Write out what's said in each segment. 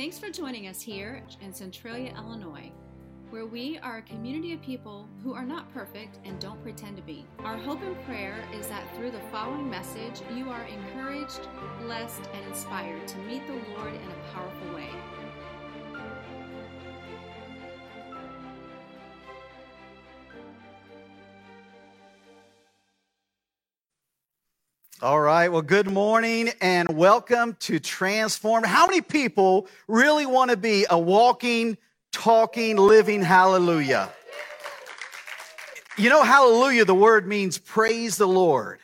Thanks for joining us here in Centralia, Illinois, where we are a community of people who are not perfect and don't pretend to be. Our hope and prayer is that through the following message, you are encouraged, blessed, and inspired to meet the Lord in a powerful way. All right. Well, good morning and welcome to Transform. How many people really want to be a walking, talking, living hallelujah? You know, hallelujah, the word means praise the Lord.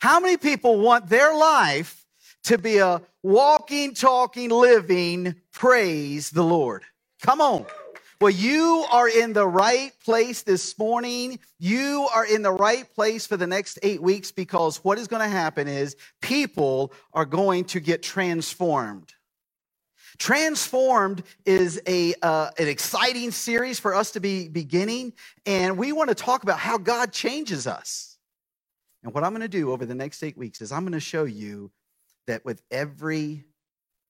How many people want their life to be a walking, talking, living praise the Lord? Come on. Well, you are in the right place this morning. You are in the right place for the next eight weeks because what is going to happen is people are going to get transformed. Transformed is a uh, an exciting series for us to be beginning, and we want to talk about how God changes us. And what I'm going to do over the next eight weeks is I'm going to show you that with every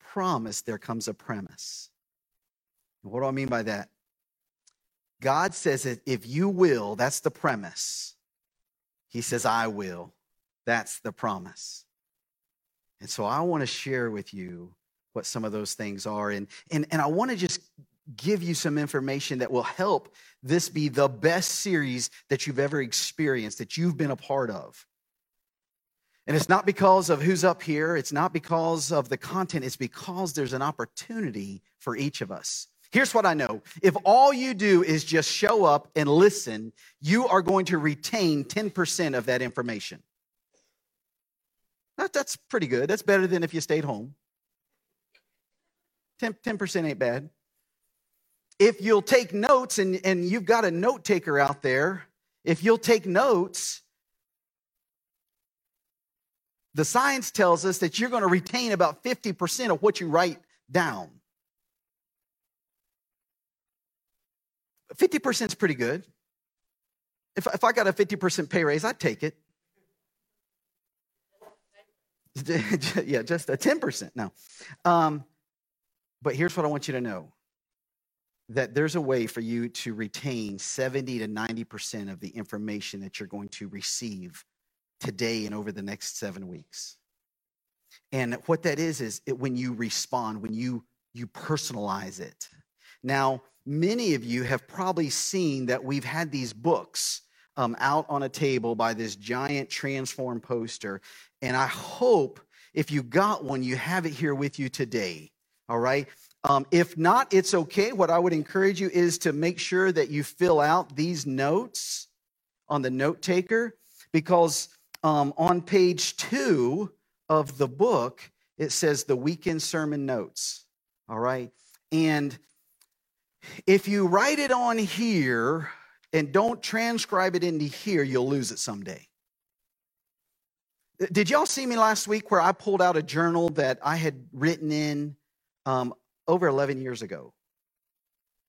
promise there comes a premise. And what do I mean by that? God says that if you will, that's the premise. He says, I will. That's the promise. And so I want to share with you what some of those things are. And, and, and I want to just give you some information that will help this be the best series that you've ever experienced, that you've been a part of. And it's not because of who's up here, it's not because of the content, it's because there's an opportunity for each of us. Here's what I know if all you do is just show up and listen, you are going to retain 10% of that information. That, that's pretty good. That's better than if you stayed home. 10, 10% ain't bad. If you'll take notes, and, and you've got a note taker out there, if you'll take notes, the science tells us that you're going to retain about 50% of what you write down. 50% is pretty good. If, if I got a 50% pay raise, I'd take it. yeah, just a 10%. No. Um, but here's what I want you to know that there's a way for you to retain 70 to 90% of the information that you're going to receive today and over the next seven weeks. And what that is, is it, when you respond, when you, you personalize it. Now, many of you have probably seen that we've had these books um, out on a table by this giant transform poster. And I hope if you got one, you have it here with you today. All right. Um, if not, it's okay. What I would encourage you is to make sure that you fill out these notes on the note taker because um, on page two of the book, it says the weekend sermon notes. All right. And if you write it on here and don't transcribe it into here, you'll lose it someday. Did y'all see me last week where I pulled out a journal that I had written in um, over 11 years ago?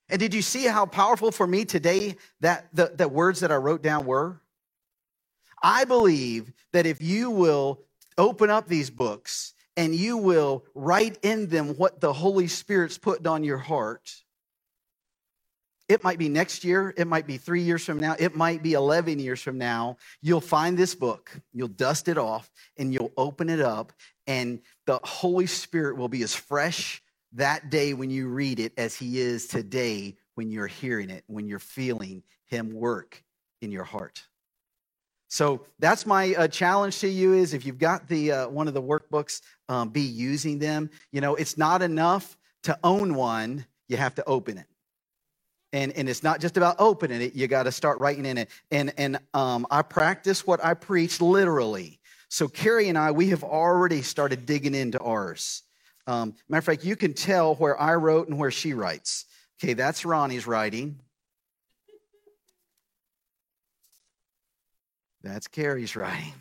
And did you see how powerful for me today that the, the words that I wrote down were? I believe that if you will open up these books and you will write in them what the Holy Spirit's put on your heart, it might be next year, it might be three years from now, it might be 11 years from now. You'll find this book, you'll dust it off, and you'll open it up, and the Holy Spirit will be as fresh that day when you read it as He is today when you're hearing it, when you're feeling Him work in your heart. So that's my uh, challenge to you is if you've got the uh, one of the workbooks, um, be using them. You know, it's not enough to own one; you have to open it and and it's not just about opening it you got to start writing in it. And and um, i practice what i preach literally. So carrie and i we have already started digging into ours. Um, matter of fact you can tell where i wrote and where she writes. Okay that's ronnie's writing. That's carrie's writing.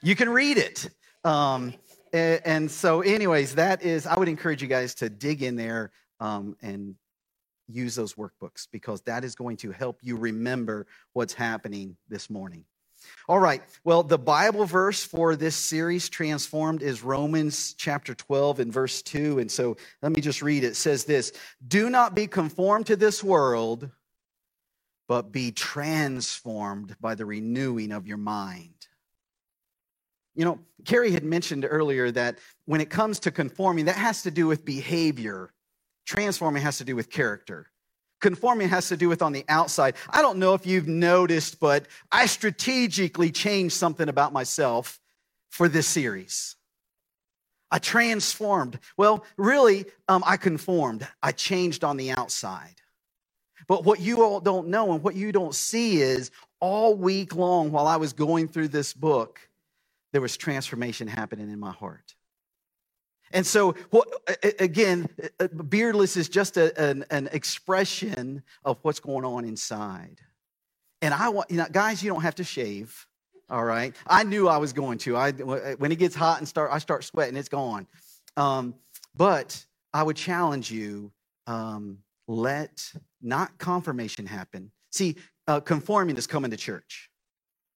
You can read it. Um, and, and, so anyways that is i would encourage you guys to dig in there um, and use those workbooks because that is going to help you remember what's happening this morning. All right. Well, the Bible verse for this series, Transformed, is Romans chapter 12 and verse 2. And so let me just read it. It says this Do not be conformed to this world, but be transformed by the renewing of your mind. You know, Carrie had mentioned earlier that when it comes to conforming, that has to do with behavior. Transforming has to do with character. Conforming has to do with on the outside. I don't know if you've noticed, but I strategically changed something about myself for this series. I transformed. Well, really, um, I conformed. I changed on the outside. But what you all don't know and what you don't see is all week long while I was going through this book, there was transformation happening in my heart. And so, again, beardless is just a, an, an, expression of what's going on inside. And I want, you know, guys, you don't have to shave. All right. I knew I was going to. I, when it gets hot and start, I start sweating, it's gone. Um, but I would challenge you um, let not confirmation happen. See, uh, conforming is coming to church,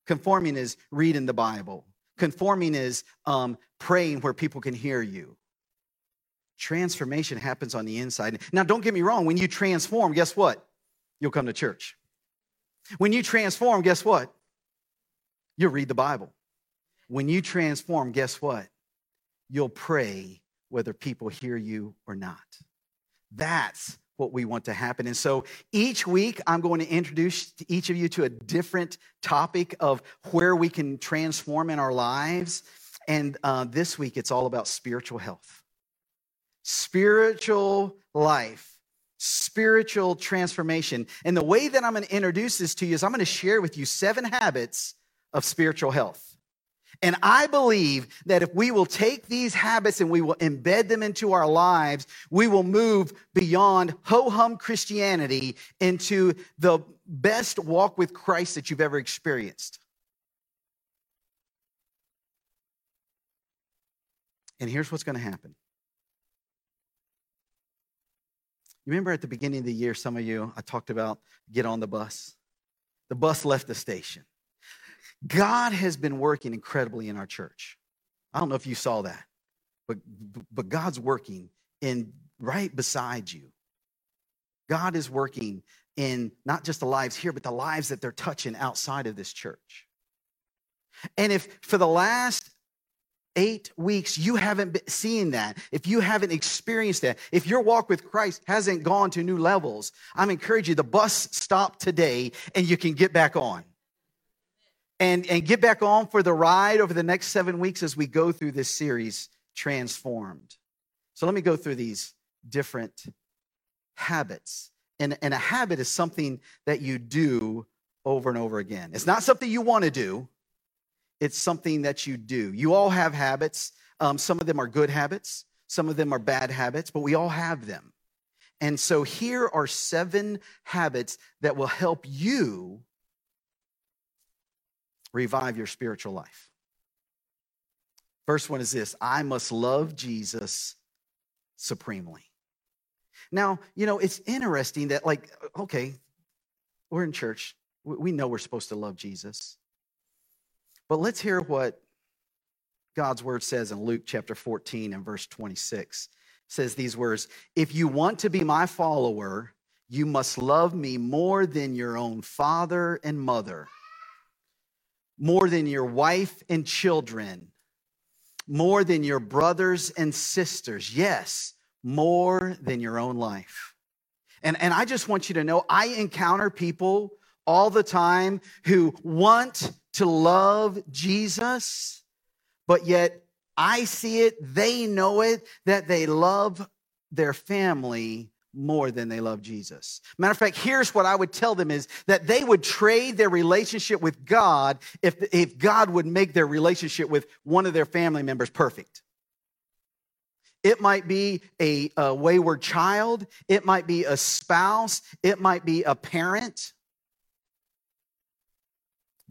conforming is reading the Bible, conforming is um, praying where people can hear you. Transformation happens on the inside. Now, don't get me wrong, when you transform, guess what? You'll come to church. When you transform, guess what? You'll read the Bible. When you transform, guess what? You'll pray whether people hear you or not. That's what we want to happen. And so each week, I'm going to introduce each of you to a different topic of where we can transform in our lives. And uh, this week, it's all about spiritual health spiritual life, spiritual transformation. And the way that I'm going to introduce this to you is I'm going to share with you seven habits of spiritual health. And I believe that if we will take these habits and we will embed them into our lives, we will move beyond ho hum Christianity into the best walk with Christ that you've ever experienced. And here's what's going to happen You remember at the beginning of the year, some of you, I talked about get on the bus. The bus left the station. God has been working incredibly in our church. I don't know if you saw that, but, but God's working in right beside you. God is working in not just the lives here, but the lives that they're touching outside of this church. And if for the last eight weeks you haven't seen that, if you haven't experienced that, if your walk with Christ hasn't gone to new levels, I'm encouraging you, the bus stopped today and you can get back on. And, and get back on for the ride over the next seven weeks as we go through this series, Transformed. So let me go through these different habits. And, and a habit is something that you do over and over again. It's not something you want to do, it's something that you do. You all have habits. Um, some of them are good habits, some of them are bad habits, but we all have them. And so here are seven habits that will help you revive your spiritual life. First one is this I must love Jesus supremely. Now, you know, it's interesting that, like, okay, we're in church. We know we're supposed to love Jesus. But let's hear what God's word says in Luke chapter 14 and verse 26. It says these words If you want to be my follower, you must love me more than your own father and mother, more than your wife and children, more than your brothers and sisters. Yes, more than your own life. And, and I just want you to know I encounter people all the time who want to love Jesus, but yet I see it, they know it, that they love their family more than they love Jesus. Matter of fact, here's what I would tell them is that they would trade their relationship with God if, if God would make their relationship with one of their family members perfect. It might be a, a wayward child, it might be a spouse, it might be a parent.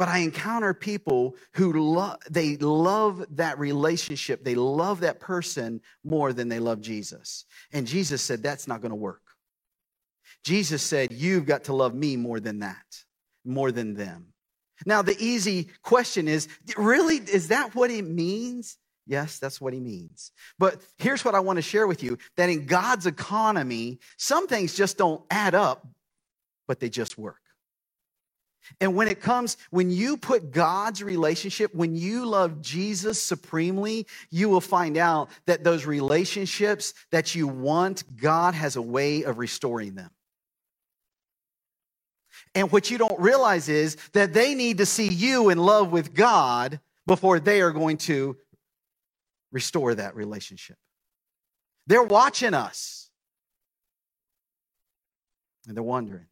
But I encounter people who love, they love that relationship. They love that person more than they love Jesus. And Jesus said, that's not going to work. Jesus said, you've got to love me more than that, more than them. Now, the easy question is really, is that what it means? Yes, that's what he means. But here's what I want to share with you that in God's economy, some things just don't add up, but they just work. And when it comes, when you put God's relationship, when you love Jesus supremely, you will find out that those relationships that you want, God has a way of restoring them. And what you don't realize is that they need to see you in love with God before they are going to restore that relationship. They're watching us and they're wondering.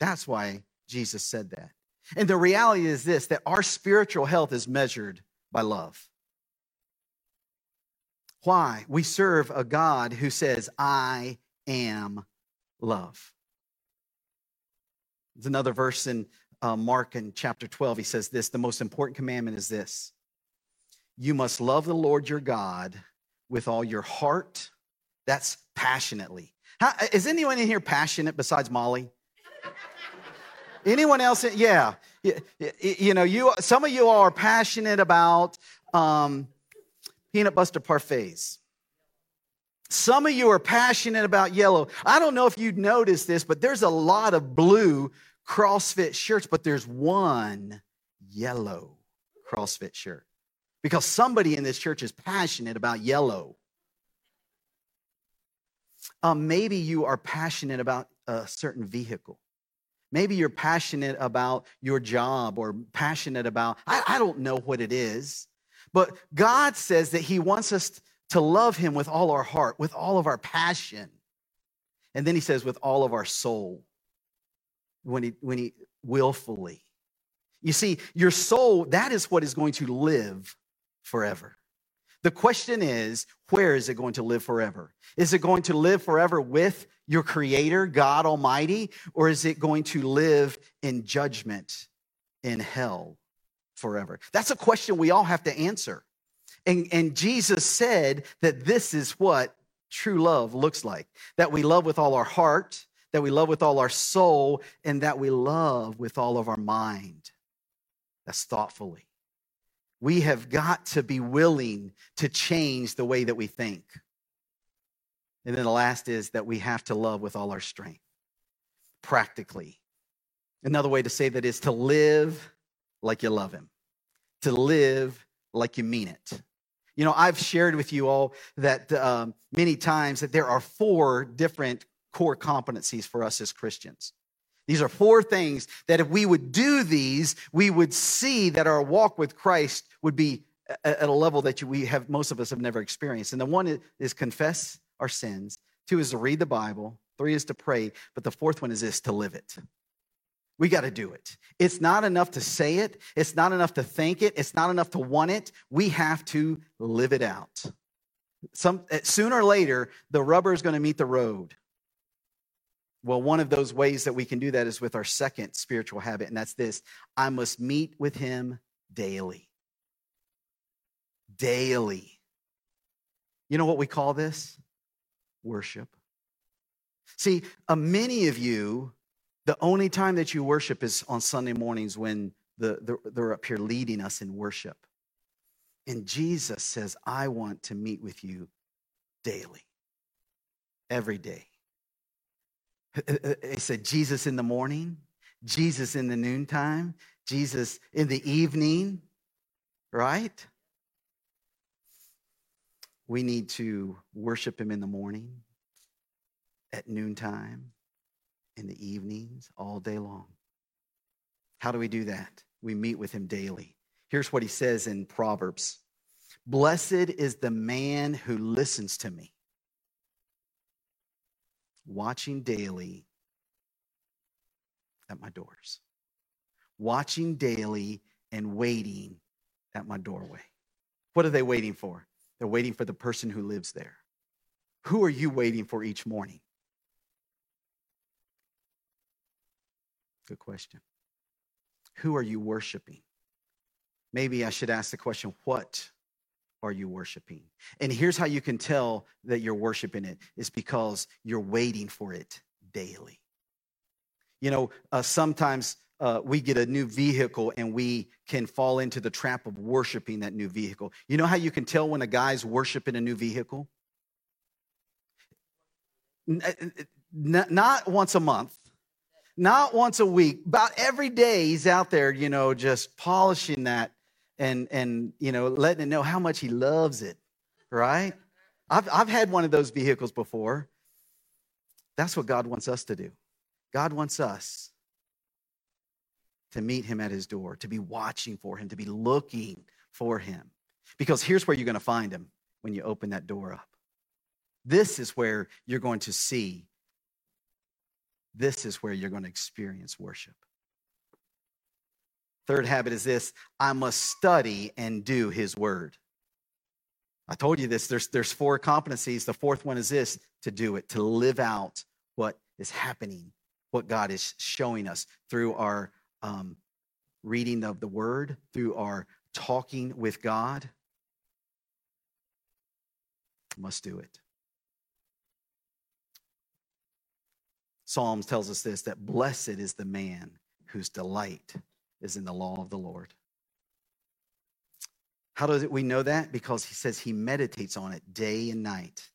That's why Jesus said that. And the reality is this that our spiritual health is measured by love. Why? We serve a God who says, I am love. There's another verse in uh, Mark in chapter 12. He says this the most important commandment is this you must love the Lord your God with all your heart. That's passionately. How, is anyone in here passionate besides Molly? Anyone else? Yeah. You know, you some of you are passionate about um, peanut butter parfaits. Some of you are passionate about yellow. I don't know if you'd noticed this, but there's a lot of blue CrossFit shirts, but there's one yellow CrossFit shirt because somebody in this church is passionate about yellow. Um, maybe you are passionate about a certain vehicle. Maybe you're passionate about your job or passionate about, I, I don't know what it is, but God says that He wants us to love Him with all our heart, with all of our passion. And then He says, with all of our soul, when He, when he willfully. You see, your soul, that is what is going to live forever. The question is, where is it going to live forever? Is it going to live forever with your creator, God Almighty, or is it going to live in judgment in hell forever? That's a question we all have to answer. And, and Jesus said that this is what true love looks like that we love with all our heart, that we love with all our soul, and that we love with all of our mind. That's thoughtfully. We have got to be willing to change the way that we think. And then the last is that we have to love with all our strength, practically. Another way to say that is to live like you love Him, to live like you mean it. You know, I've shared with you all that um, many times that there are four different core competencies for us as Christians. These are four things that if we would do these, we would see that our walk with Christ would be at a level that we have most of us have never experienced. And the one is confess our sins. Two is to read the Bible. Three is to pray. But the fourth one is this to live it. We got to do it. It's not enough to say it. It's not enough to think it. It's not enough to want it. We have to live it out. Some eh, sooner or later, the rubber is going to meet the road. Well, one of those ways that we can do that is with our second spiritual habit, and that's this I must meet with him daily. Daily. You know what we call this? worship. See, uh, many of you, the only time that you worship is on Sunday mornings when the, the, they're up here leading us in worship. And Jesus says, I want to meet with you daily, every day. He said, Jesus in the morning, Jesus in the noontime, Jesus in the evening, right? We need to worship him in the morning, at noontime, in the evenings, all day long. How do we do that? We meet with him daily. Here's what he says in Proverbs Blessed is the man who listens to me, watching daily at my doors, watching daily and waiting at my doorway. What are they waiting for? They're waiting for the person who lives there. Who are you waiting for each morning? Good question. Who are you worshiping? Maybe I should ask the question what are you worshiping? And here's how you can tell that you're worshiping it is because you're waiting for it daily. You know, uh, sometimes uh, we get a new vehicle and we can fall into the trap of worshiping that new vehicle. You know how you can tell when a guy's worshiping a new vehicle? Not once a month, not once a week, about every day he's out there, you know, just polishing that and and you know letting it know how much he loves it, right? I've I've had one of those vehicles before. That's what God wants us to do. God wants us to meet him at his door, to be watching for him, to be looking for him. Because here's where you're going to find him when you open that door up. This is where you're going to see. This is where you're going to experience worship. Third habit is this I must study and do his word. I told you this, there's, there's four competencies. The fourth one is this to do it, to live out what is happening, what God is showing us through our um, reading of the word, through our talking with God. Must do it. Psalms tells us this that blessed is the man whose delight is in the law of the Lord. How does it, we know that? Because he says he meditates on it day and night.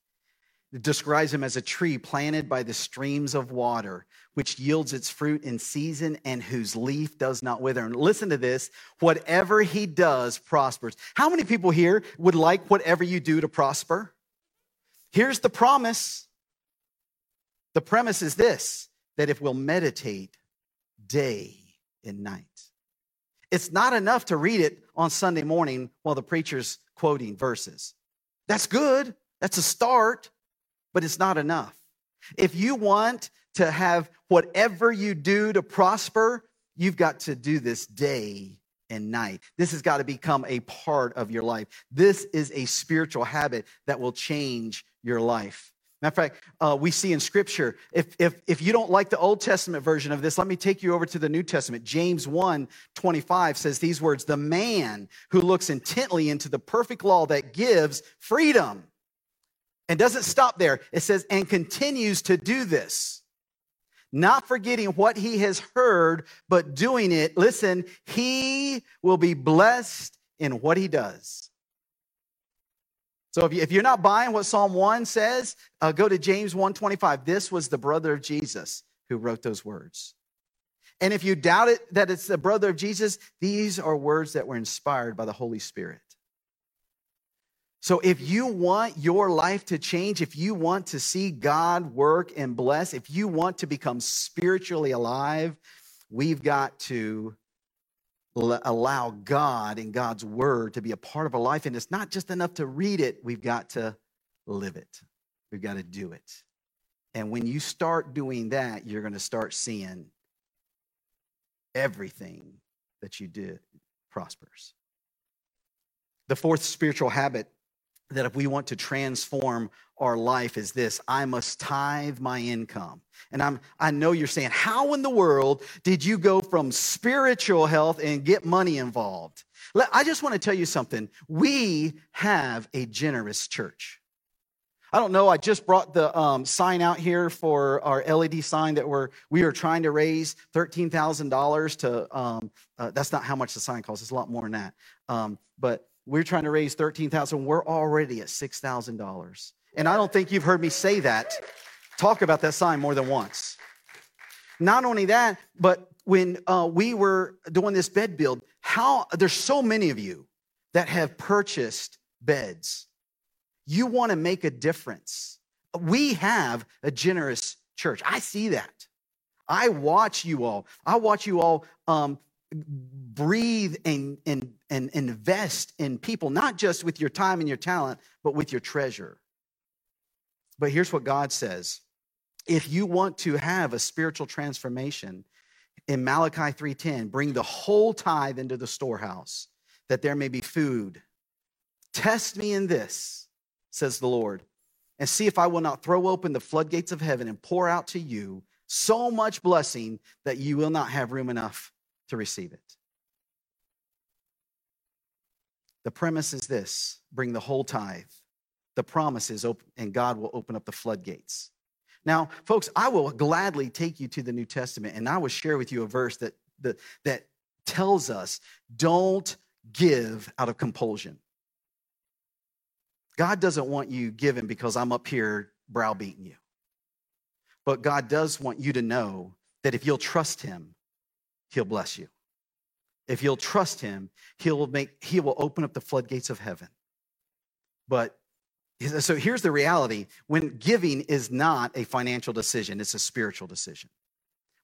It describes him as a tree planted by the streams of water, which yields its fruit in season and whose leaf does not wither. And listen to this whatever he does prospers. How many people here would like whatever you do to prosper? Here's the promise. The premise is this that if we'll meditate day and night, it's not enough to read it on Sunday morning while the preacher's quoting verses. That's good, that's a start but it's not enough. If you want to have whatever you do to prosper, you've got to do this day and night. This has got to become a part of your life. This is a spiritual habit that will change your life. Matter of fact, uh, we see in Scripture, if, if, if you don't like the Old Testament version of this, let me take you over to the New Testament. James 1 25 says these words The man who looks intently into the perfect law that gives freedom and doesn't stop there. It says, and continues to do this, not forgetting what he has heard, but doing it. Listen, he will be blessed in what he does. So if, you, are not buying what Psalm 1 says, uh, go to James 125. This was the brother of Jesus who wrote those words. And if you doubt it that it's the brother of Jesus, these are words that were inspired by the Holy Spirit. So, if you want your life to change, if you want to see God work and bless, if you want to become spiritually alive, we've got to allow God and God's word to be a part of our life. And it's not just enough to read it, we've got to live it, we've got to do it. And when you start doing that, you're going to start seeing everything that you do prospers. The fourth spiritual habit that if we want to transform our life is this i must tithe my income and i'm i know you're saying how in the world did you go from spiritual health and get money involved i just want to tell you something we have a generous church I don't know. I just brought the um, sign out here for our LED sign that we're we are trying to raise thirteen thousand dollars to. Um, uh, that's not how much the sign costs. It's a lot more than that. Um, but we're trying to raise 13,000. We're already at $6,000. And I don't think you've heard me say that, talk about that sign more than once. Not only that, but when uh, we were doing this bed build, how there's so many of you that have purchased beds. You want to make a difference. We have a generous church. I see that. I watch you all. I watch you all um, breathe and, and, and invest in people, not just with your time and your talent, but with your treasure. But here's what God says if you want to have a spiritual transformation, in Malachi 3:10, bring the whole tithe into the storehouse, that there may be food. Test me in this, says the Lord, and see if I will not throw open the floodgates of heaven and pour out to you so much blessing that you will not have room enough to receive it. The premise is this bring the whole tithe. The promise is open, and God will open up the floodgates. Now, folks, I will gladly take you to the New Testament and I will share with you a verse that the, that tells us don't give out of compulsion. God doesn't want you giving because I'm up here browbeating you. But God does want you to know that if you'll trust him, he'll bless you. If you'll trust him, he'll make he will open up the floodgates of heaven. But so here's the reality when giving is not a financial decision, it's a spiritual decision.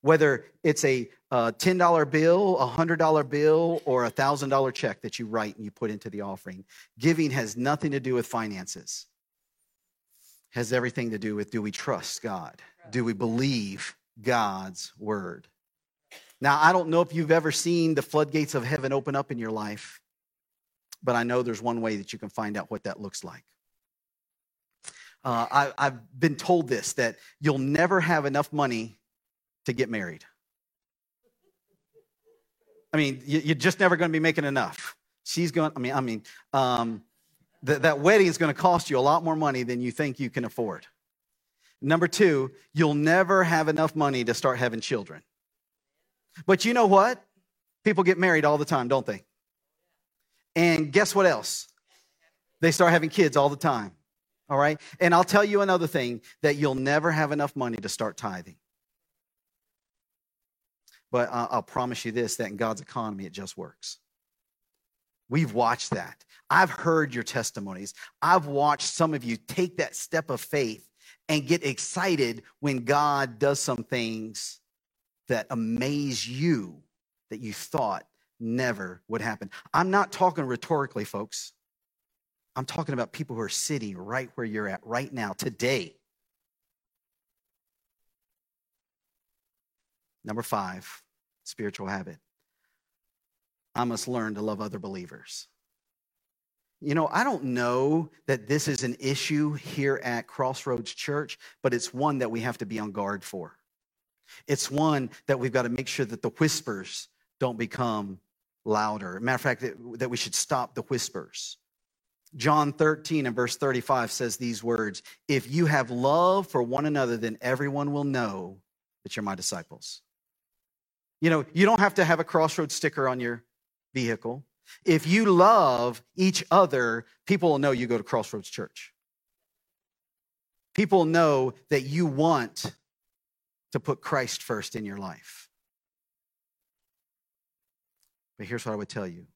Whether it's a $10 bill, a $100 bill, or a $1,000 check that you write and you put into the offering, giving has nothing to do with finances. Has everything to do with do we trust God? Do we believe God's word? Now, I don't know if you've ever seen the floodgates of heaven open up in your life, but I know there's one way that you can find out what that looks like. Uh, I, have been told this that you'll never have enough money to get married. I mean, you, are just never going to be making enough. She's going. I mean, I mean, um, th- that wedding is going to cost you a lot more money than you think you can afford. Number two, you'll never have enough money to start having children. But you know what? People get married all the time, don't they? And guess what else? They start having kids all the time. All right? And I'll tell you another thing that you'll never have enough money to start tithing. But I'll promise you this that in God's economy, it just works. We've watched that. I've heard your testimonies. I've watched some of you take that step of faith and get excited when God does some things that amaze you that you thought never would happen. I'm not talking rhetorically, folks. I'm talking about people who are sitting right where you're at right now, today. Number five, spiritual habit. I must learn to love other believers. You know, I don't know that this is an issue here at Crossroads Church, but it's one that we have to be on guard for. It's one that we've got to make sure that the whispers don't become louder. Matter of fact, that we should stop the whispers. John 13 and verse 35 says these words If you have love for one another, then everyone will know that you're my disciples. You know, you don't have to have a crossroads sticker on your vehicle. If you love each other, people will know you go to Crossroads Church. People know that you want to put Christ first in your life. But here's what I would tell you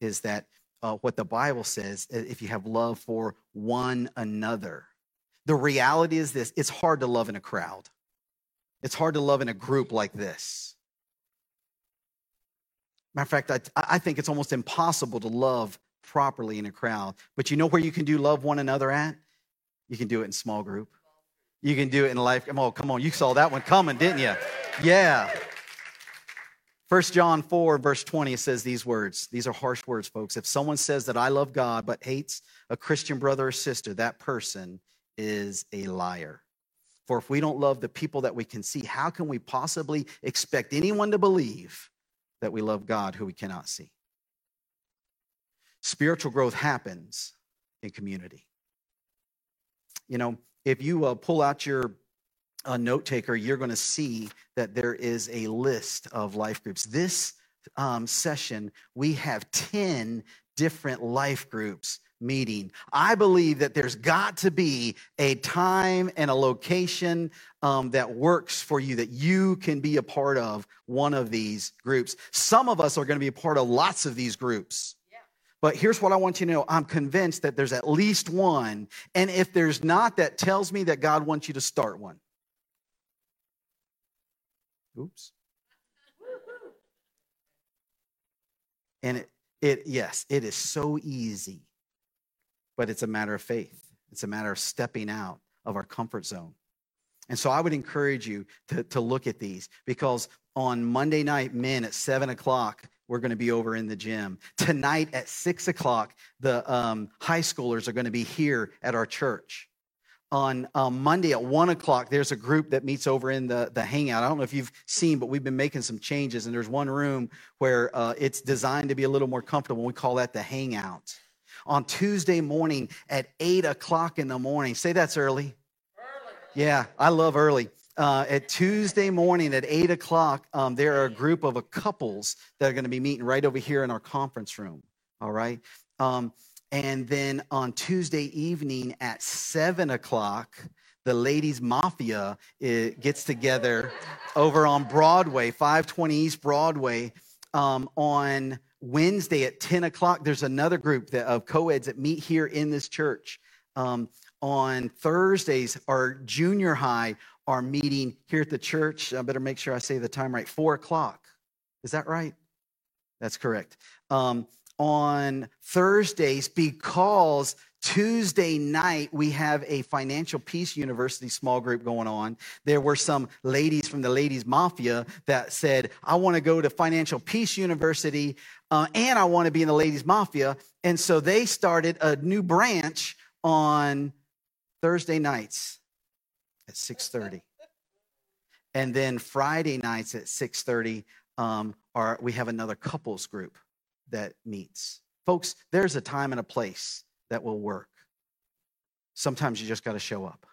is that uh, what the Bible says, if you have love for one another, the reality is this it's hard to love in a crowd, it's hard to love in a group like this. Matter of fact, I, I think it's almost impossible to love properly in a crowd. But you know where you can do love one another at? You can do it in small group. You can do it in life. Come on, come on. You saw that one coming, didn't you? Yeah. First John 4, verse 20 says these words. These are harsh words, folks. If someone says that I love God but hates a Christian brother or sister, that person is a liar. For if we don't love the people that we can see, how can we possibly expect anyone to believe that we love God who we cannot see? Spiritual growth happens in community. You know, if you uh, pull out your uh, note taker, you're going to see that there is a list of life groups. This um, session, we have 10 different life groups meeting. I believe that there's got to be a time and a location um, that works for you, that you can be a part of one of these groups. Some of us are going to be a part of lots of these groups. But here's what I want you to know I'm convinced that there's at least one. And if there's not, that tells me that God wants you to start one. Oops. And it, it, yes, it is so easy, but it's a matter of faith. It's a matter of stepping out of our comfort zone. And so I would encourage you to, to look at these because on Monday night, men at seven o'clock, we're going to be over in the gym. Tonight at six o'clock, the um, high schoolers are going to be here at our church. On um, Monday at one o'clock, there's a group that meets over in the, the hangout. I don't know if you've seen, but we've been making some changes, and there's one room where uh, it's designed to be a little more comfortable. We call that the hangout. On Tuesday morning at eight o'clock in the morning, say that's early. Yeah, I love early uh, at Tuesday morning at 8 o'clock, um, there are a group of couples that are going to be meeting right over here in our conference room. All right. Um, and then on Tuesday evening at 7 o'clock, the Ladies Mafia gets together over on Broadway, 520 East Broadway. Um, on Wednesday at 10 o'clock, there's another group that, of co-eds that meet here in this church. Um, on Thursdays, our junior high are meeting here at the church. I better make sure I say the time right. Four o'clock. Is that right? That's correct. Um, on Thursdays, because Tuesday night, we have a Financial Peace University small group going on. There were some ladies from the Ladies Mafia that said, I want to go to Financial Peace University uh, and I want to be in the Ladies Mafia. And so they started a new branch on Thursday nights at 6.30. And then Friday nights at 6.30, um, are, we have another couples group that meets. Folks, there's a time and a place that will work. Sometimes you just got to show up.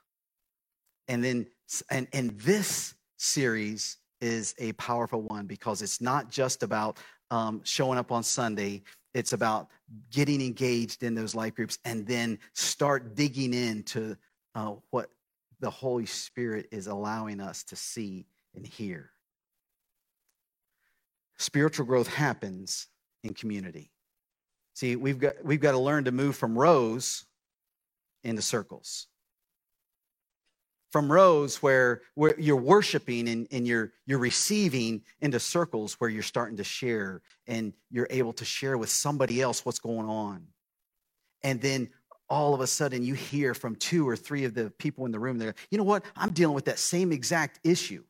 And then, and, and this series is a powerful one because it's not just about um, showing up on Sunday. It's about getting engaged in those life groups and then start digging into uh, what the Holy Spirit is allowing us to see and hear. Spiritual growth happens in community. See, we've got, we've got to learn to move from rows into circles. From rows where, where you're worshiping and, and you're, you're receiving into circles where you're starting to share and you're able to share with somebody else what's going on. And then all of a sudden you hear from two or three of the people in the room there, you know what? I'm dealing with that same exact issue.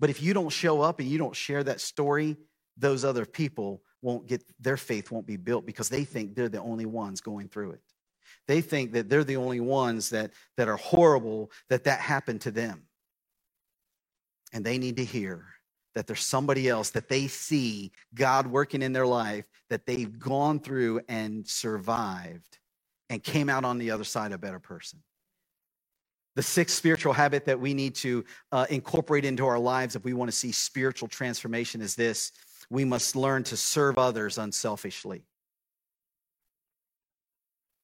But if you don't show up and you don't share that story, those other people won't get their faith won't be built because they think they're the only ones going through it they think that they're the only ones that that are horrible that that happened to them. And they need to hear that there's somebody else that they see god working in their life that they've gone through and survived and came out on the other side a better person. The sixth spiritual habit that we need to uh, incorporate into our lives if we want to see spiritual transformation is this. We must learn to serve others unselfishly.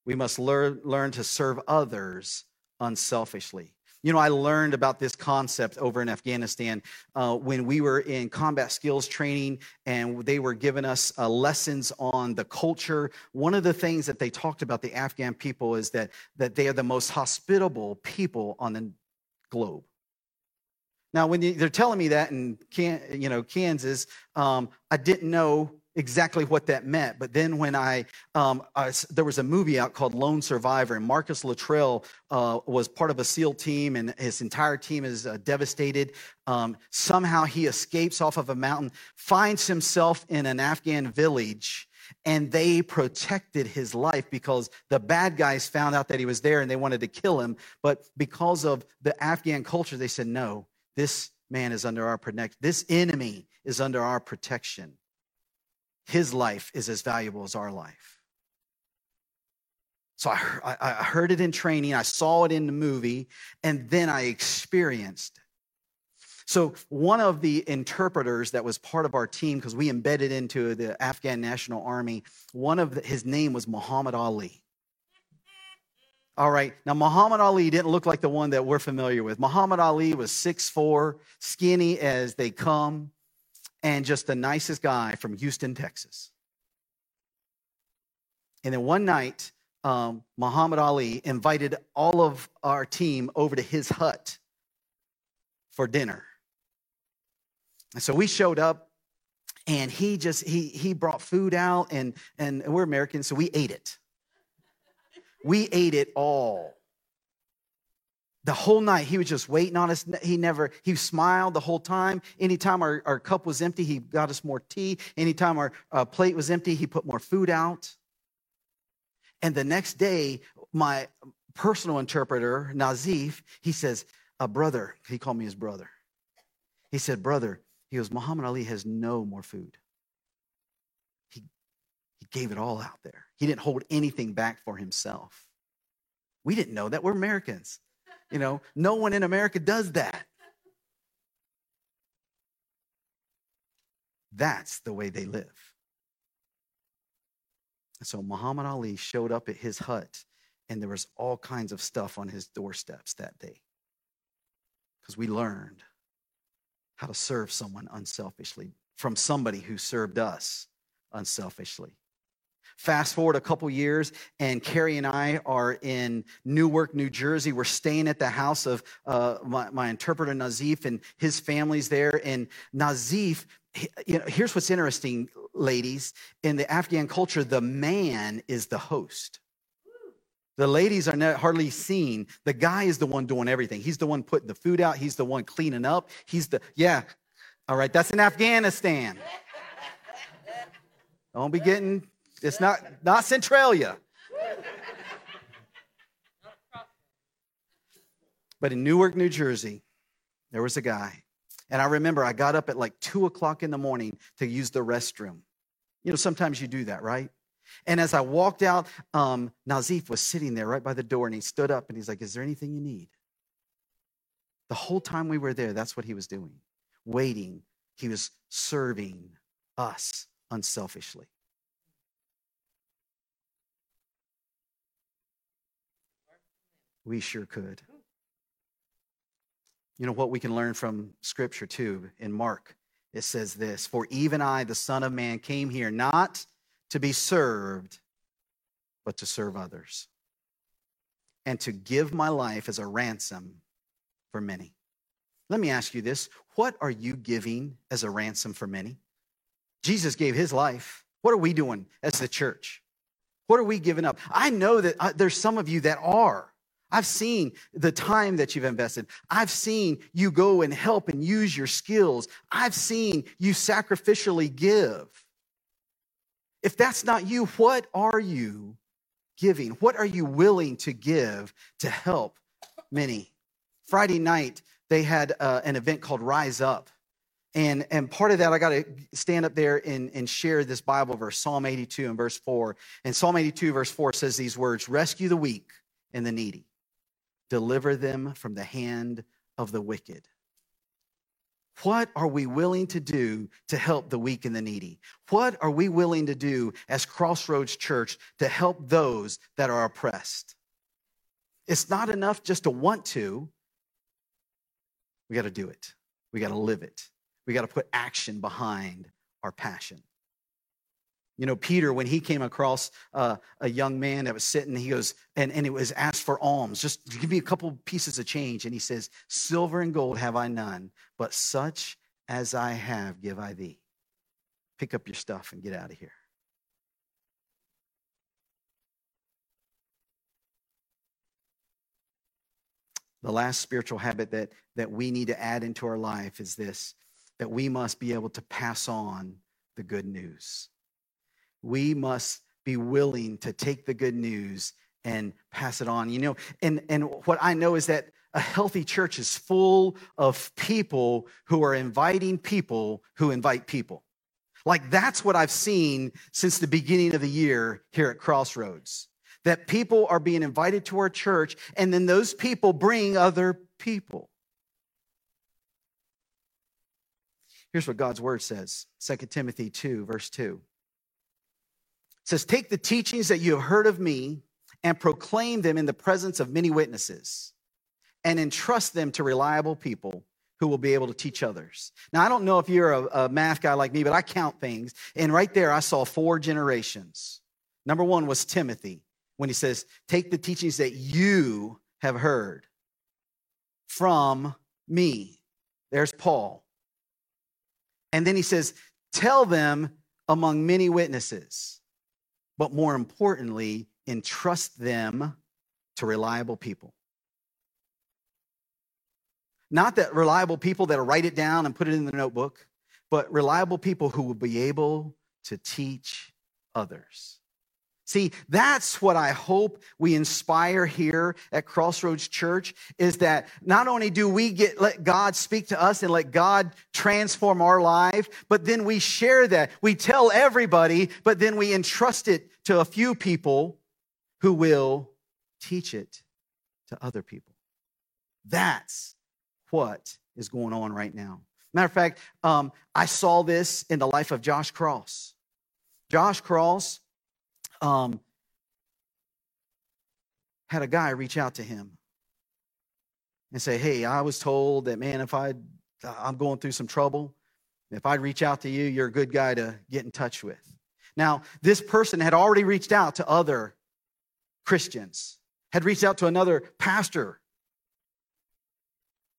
We must learn, learn to serve others unselfishly. You know, I learned about this concept over in Afghanistan uh, when we were in combat skills training and they were giving us uh, lessons on the culture. One of the things that they talked about the Afghan people is that, that they are the most hospitable people on the globe. Now, when they're telling me that in you know Kansas, um, I didn't know exactly what that meant. But then when I, um, I, there was a movie out called Lone Survivor, and Marcus Luttrell uh, was part of a SEAL team, and his entire team is uh, devastated. Um, somehow he escapes off of a mountain, finds himself in an Afghan village. And they protected his life because the bad guys found out that he was there and they wanted to kill him. But because of the Afghan culture, they said, no, this man is under our protection. This enemy is under our protection. His life is as valuable as our life. So I, I heard it in training, I saw it in the movie, and then I experienced it. So, one of the interpreters that was part of our team, because we embedded into the Afghan National Army, one of the, his name was Muhammad Ali. All right. Now, Muhammad Ali didn't look like the one that we're familiar with. Muhammad Ali was 6'4, skinny as they come, and just the nicest guy from Houston, Texas. And then one night, um, Muhammad Ali invited all of our team over to his hut for dinner. And so we showed up and he just he he brought food out and and we're Americans, so we ate it. We ate it all. The whole night, he was just waiting on us. He never, he smiled the whole time. Anytime our, our cup was empty, he got us more tea. Anytime our uh, plate was empty, he put more food out. And the next day, my personal interpreter, Nazif, he says, a brother, he called me his brother. He said, brother, he goes, Muhammad Ali has no more food. He gave it all out there. He didn't hold anything back for himself. We didn't know that. We're Americans. You know, no one in America does that. That's the way they live. so Muhammad Ali showed up at his hut, and there was all kinds of stuff on his doorsteps that day. Because we learned how to serve someone unselfishly from somebody who served us unselfishly. Fast forward a couple years, and Carrie and I are in Newark, New Jersey. We're staying at the house of uh, my, my interpreter Nazif, and his family's there. And Nazif, you know, here's what's interesting, ladies. In the Afghan culture, the man is the host. The ladies are not hardly seen. The guy is the one doing everything. He's the one putting the food out. He's the one cleaning up. He's the, yeah. All right, that's in Afghanistan. Don't be getting, it's not, not Centralia. But in Newark, New Jersey, there was a guy. And I remember I got up at like two o'clock in the morning to use the restroom. You know, sometimes you do that, right? And as I walked out, um, Nazif was sitting there right by the door and he stood up and he's like, Is there anything you need? The whole time we were there, that's what he was doing, waiting. He was serving us unselfishly. We sure could. You know what we can learn from scripture too in Mark? It says this For even I, the Son of Man, came here not to be served, but to serve others, and to give my life as a ransom for many. Let me ask you this what are you giving as a ransom for many? Jesus gave his life. What are we doing as the church? What are we giving up? I know that uh, there's some of you that are. I've seen the time that you've invested. I've seen you go and help and use your skills. I've seen you sacrificially give. If that's not you, what are you giving? What are you willing to give to help many? Friday night, they had uh, an event called Rise Up. And, and part of that, I got to stand up there and, and share this Bible verse, Psalm 82 and verse 4. And Psalm 82, verse 4 says these words Rescue the weak and the needy, deliver them from the hand of the wicked. What are we willing to do to help the weak and the needy? What are we willing to do as Crossroads Church to help those that are oppressed? It's not enough just to want to. We got to do it. We got to live it. We got to put action behind our passion. You know, Peter, when he came across uh, a young man that was sitting, he goes, and, and it was asked for alms, just give me a couple pieces of change. And he says, Silver and gold have I none, but such as I have give I thee. Pick up your stuff and get out of here. The last spiritual habit that, that we need to add into our life is this that we must be able to pass on the good news we must be willing to take the good news and pass it on. You know, and, and what I know is that a healthy church is full of people who are inviting people who invite people. Like that's what I've seen since the beginning of the year here at Crossroads. That people are being invited to our church, and then those people bring other people. Here's what God's word says 2 Timothy 2, verse 2 says, Take the teachings that you have heard of me and proclaim them in the presence of many witnesses and entrust them to reliable people who will be able to teach others. Now, I don't know if you're a, a, math guy like me, but I count things. And right there, I saw four generations. Number one was Timothy, when he says, Take the teachings that you have heard from me. There's Paul. And then he says, Tell them among many witnesses but more importantly, entrust them to reliable people. Not that reliable people that'll write it down and put it in the notebook, but reliable people who will be able to teach others. See, that's what I hope we inspire here at Crossroads Church is that not only do we get let God speak to us and let God transform our life, but then we share that. We tell everybody, but then we entrust it to a few people who will teach it to other people. That's what is going on right now. Matter of fact, um, I saw this in the life of Josh Cross. Josh Cross um, had a guy reach out to him and say, Hey, I was told that, man, if I I'm going through some trouble, if I'd reach out to you, you're a good guy to get in touch with. Now, this person had already reached out to other Christians, had reached out to another pastor.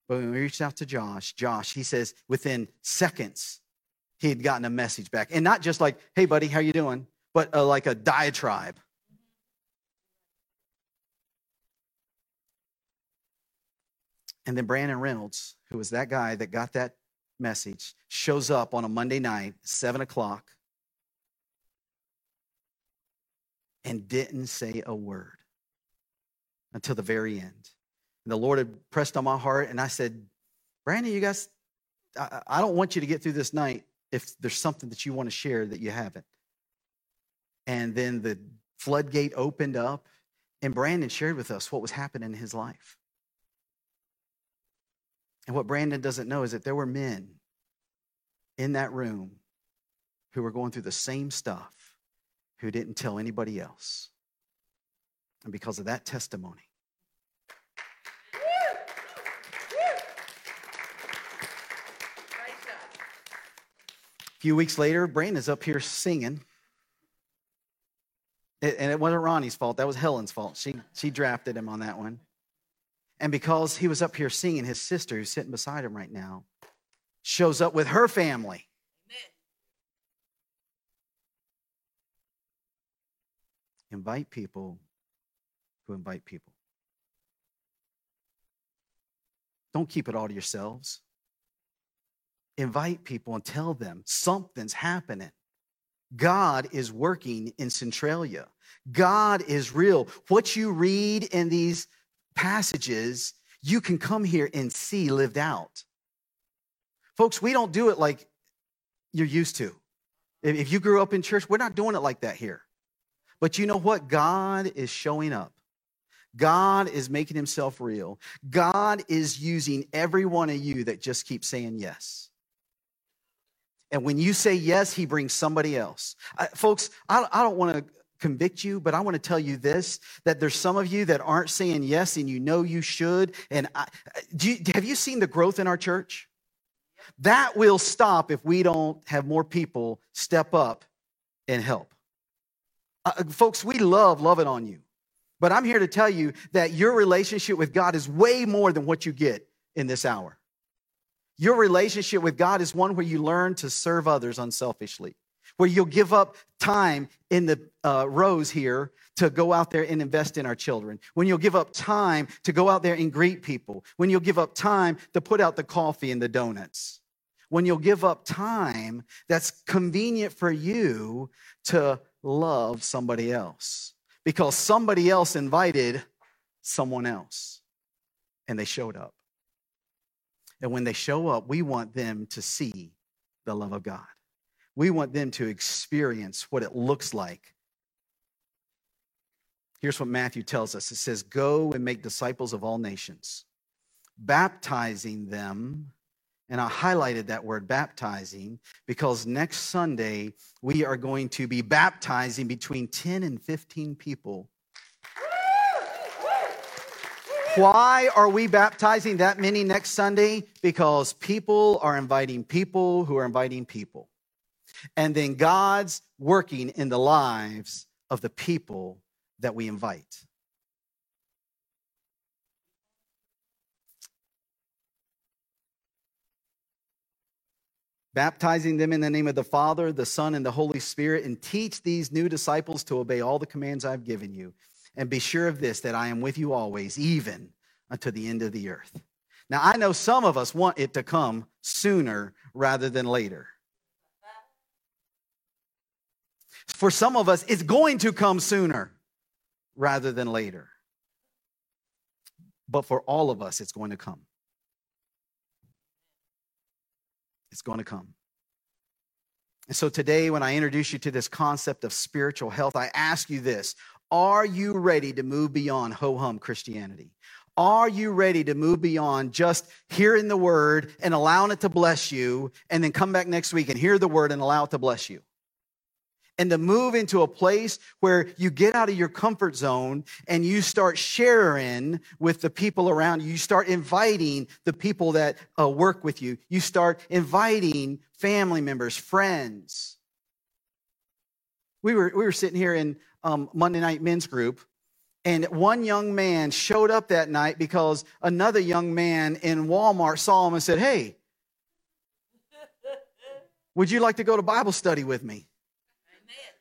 But when we reached out to Josh, Josh, he says within seconds, he had gotten a message back. And not just like, hey, buddy, how you doing? But uh, like a diatribe. And then Brandon Reynolds, who was that guy that got that message, shows up on a Monday night, seven o'clock, and didn't say a word until the very end. And the Lord had pressed on my heart, and I said, Brandon, you guys, I, I don't want you to get through this night if there's something that you want to share that you haven't. And then the floodgate opened up, and Brandon shared with us what was happening in his life. And what Brandon doesn't know is that there were men in that room who were going through the same stuff who didn't tell anybody else. And because of that testimony, A few weeks later, Brandon's up here singing. And it wasn't Ronnie's fault. That was Helen's fault. She, she drafted him on that one. And because he was up here singing, his sister, who's sitting beside him right now, shows up with her family. Invite people who invite people. Don't keep it all to yourselves. Invite people and tell them something's happening. God is working in Centralia. God is real. What you read in these passages, you can come here and see lived out. Folks, we don't do it like you're used to. If you grew up in church, we're not doing it like that here. But you know what? God is showing up. God is making himself real. God is using every one of you that just keeps saying yes. And when you say yes, he brings somebody else. I, folks, I, I don't want to convict you, but I want to tell you this that there's some of you that aren't saying yes and you know you should. And I, you, have you seen the growth in our church? That will stop if we don't have more people step up and help. Uh, uh, folks, we love loving on you. But I'm here to tell you that your relationship with God is way more than what you get in this hour. Your relationship with God is one where you learn to serve others unselfishly, where you'll give up time in the uh, rows here to go out there and invest in our children, when you'll give up time to go out there and greet people, when you'll give up time to put out the coffee and the donuts, when you'll give up time that's convenient for you to love somebody else because somebody else invited someone else and they showed up. And when they show up, we want them to see the love of God. We want them to experience what it looks like. Here's what Matthew tells us it says, Go and make disciples of all nations, baptizing them and I highlighted that word baptizing because next Sunday we are going to be baptizing between 10 and 15 people. Why are we baptizing that many next Sunday? Because people are inviting people who are inviting people. And then God's working in the lives of the people that we invite. baptizing them in the name of the Father, the Son, and the Holy Spirit, and teach these new disciples to obey all the commands I've given you. And be sure of this that I am with you always, even unto the end of the earth. Now, I know some of us want it to come sooner rather than later. For some of us, it's going to come sooner rather than later. But for all of us, it's going to come. It's going to come. And so today, when I introduce you to this concept of spiritual health, I ask you this Are you ready to move beyond ho hum Christianity? Are you ready to move beyond just hearing the word and allowing it to bless you and then come back next week and hear the word and allow it to bless you? and to move into a place where you get out of your comfort zone and you start sharing with the people around you. You start inviting the people that uh, work with you. You start inviting family members, friends. We were, we were sitting here in um, Monday night men's group, and one young man showed up that night because another young man in Walmart saw him and said, Hey, would you like to go to Bible study with me? Amen.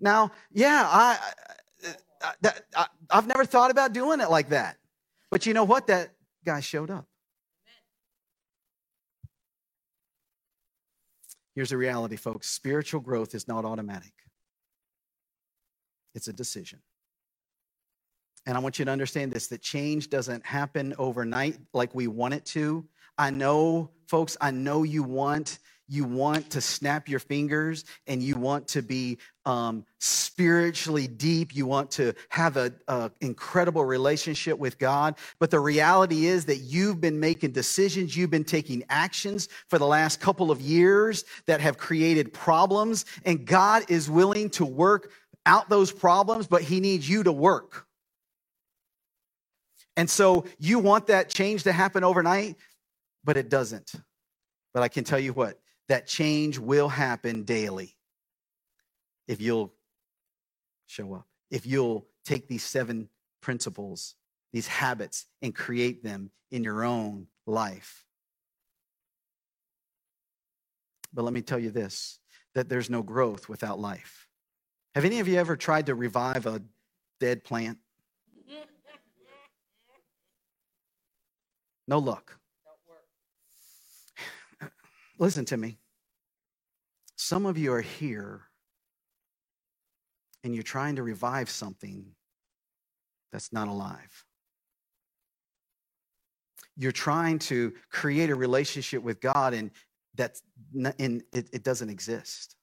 Now, yeah, I, I, that, I, I've never thought about doing it like that. But you know what? That guy showed up. Here's the reality, folks spiritual growth is not automatic, it's a decision. And I want you to understand this that change doesn't happen overnight like we want it to. I know, folks, I know you want you want to snap your fingers and you want to be um, spiritually deep you want to have an incredible relationship with god but the reality is that you've been making decisions you've been taking actions for the last couple of years that have created problems and god is willing to work out those problems but he needs you to work and so you want that change to happen overnight but it doesn't but i can tell you what that change will happen daily if you'll show up, if you'll take these seven principles, these habits, and create them in your own life. But let me tell you this that there's no growth without life. Have any of you ever tried to revive a dead plant? No luck. Listen to me. Some of you are here and you're trying to revive something that's not alive. You're trying to create a relationship with God and that's and it, it doesn't exist.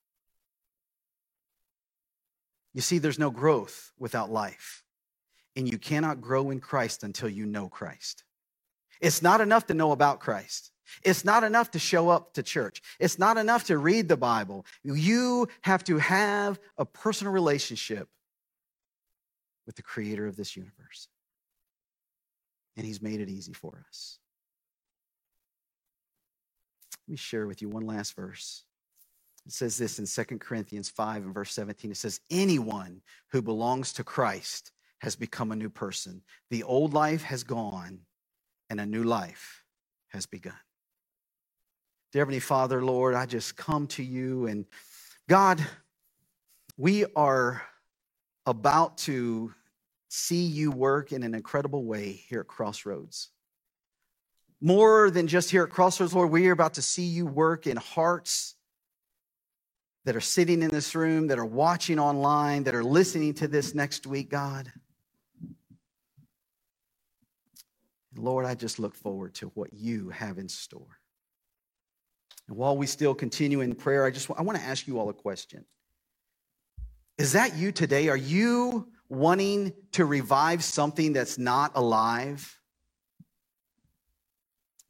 You see, there's no growth without life. And you cannot grow in Christ until you know Christ. It's not enough to know about Christ. It's not enough to show up to church. It's not enough to read the Bible. You have to have a personal relationship with the creator of this universe. And he's made it easy for us. Let me share with you one last verse. It says this in 2 Corinthians 5 and verse 17. It says, Anyone who belongs to Christ has become a new person. The old life has gone and a new life has begun. Dear Heavenly Father, Lord, I just come to you and God, we are about to see you work in an incredible way here at Crossroads. More than just here at Crossroads, Lord, we are about to see you work in hearts that are sitting in this room, that are watching online, that are listening to this next week, God. Lord, I just look forward to what you have in store. And while we still continue in prayer, I just I want to ask you all a question. Is that you today? Are you wanting to revive something that's not alive?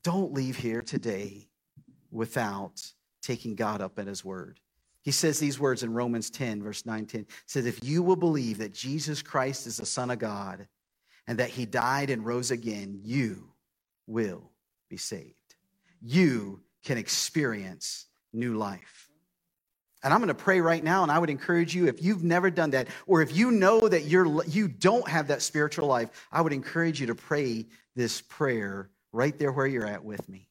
Don't leave here today without taking God up at his word. He says these words in Romans 10, verse 9 10. says, If you will believe that Jesus Christ is the Son of God and that he died and rose again, you will be saved. You can experience new life. And I'm going to pray right now, and I would encourage you, if you've never done that, or if you know that you're, you don't have that spiritual life, I would encourage you to pray this prayer right there where you're at with me.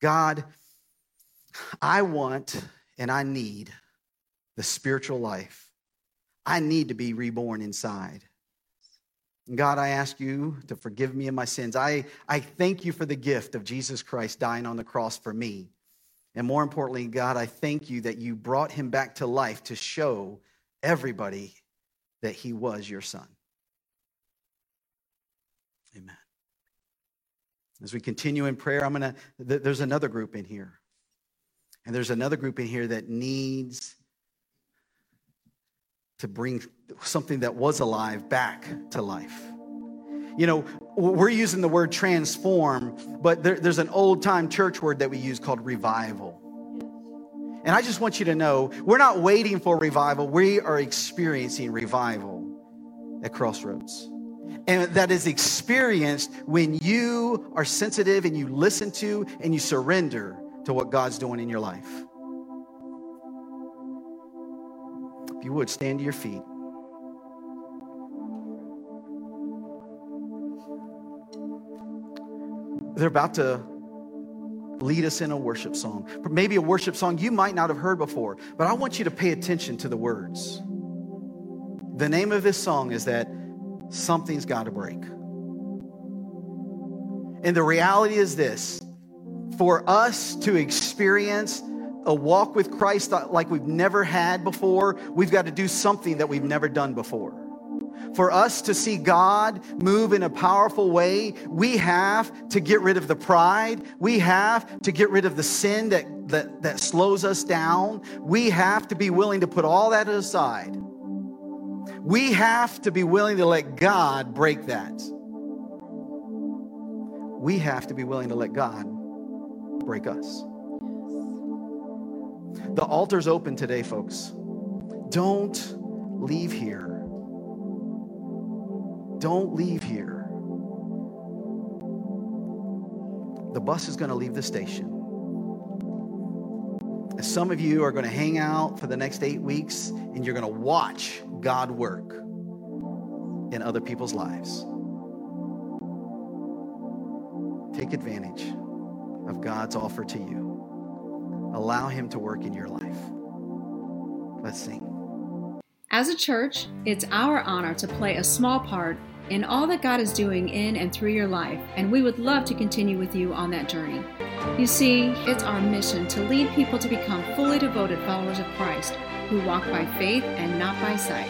God, I want and I need the spiritual life. I need to be reborn inside. God, I ask you to forgive me of my sins. I, I thank you for the gift of Jesus Christ dying on the cross for me. And more importantly, God, I thank you that you brought him back to life to show everybody that he was your son. Amen. As we continue in prayer, I'm going to, there's another group in here. And there's another group in here that needs to bring something that was alive back to life. You know, we're using the word transform, but there, there's an old time church word that we use called revival. And I just want you to know we're not waiting for revival, we are experiencing revival at Crossroads. And that is experienced when you are sensitive and you listen to and you surrender to what God's doing in your life. If you would, stand to your feet. They're about to lead us in a worship song. Maybe a worship song you might not have heard before, but I want you to pay attention to the words. The name of this song is that something's got to break. And the reality is this for us to experience a walk with Christ like we've never had before, we've got to do something that we've never done before. For us to see God move in a powerful way, we have to get rid of the pride. We have to get rid of the sin that, that, that slows us down. We have to be willing to put all that aside. We have to be willing to let God break that. We have to be willing to let God break us. The altar's open today, folks. Don't leave here don't leave here. The bus is going to leave the station. Some of you are going to hang out for the next eight weeks and you're going to watch God work in other people's lives. Take advantage of God's offer to you. Allow Him to work in your life. Let's sing. As a church, it's our honor to play a small part in all that God is doing in and through your life, and we would love to continue with you on that journey. You see, it's our mission to lead people to become fully devoted followers of Christ who walk by faith and not by sight.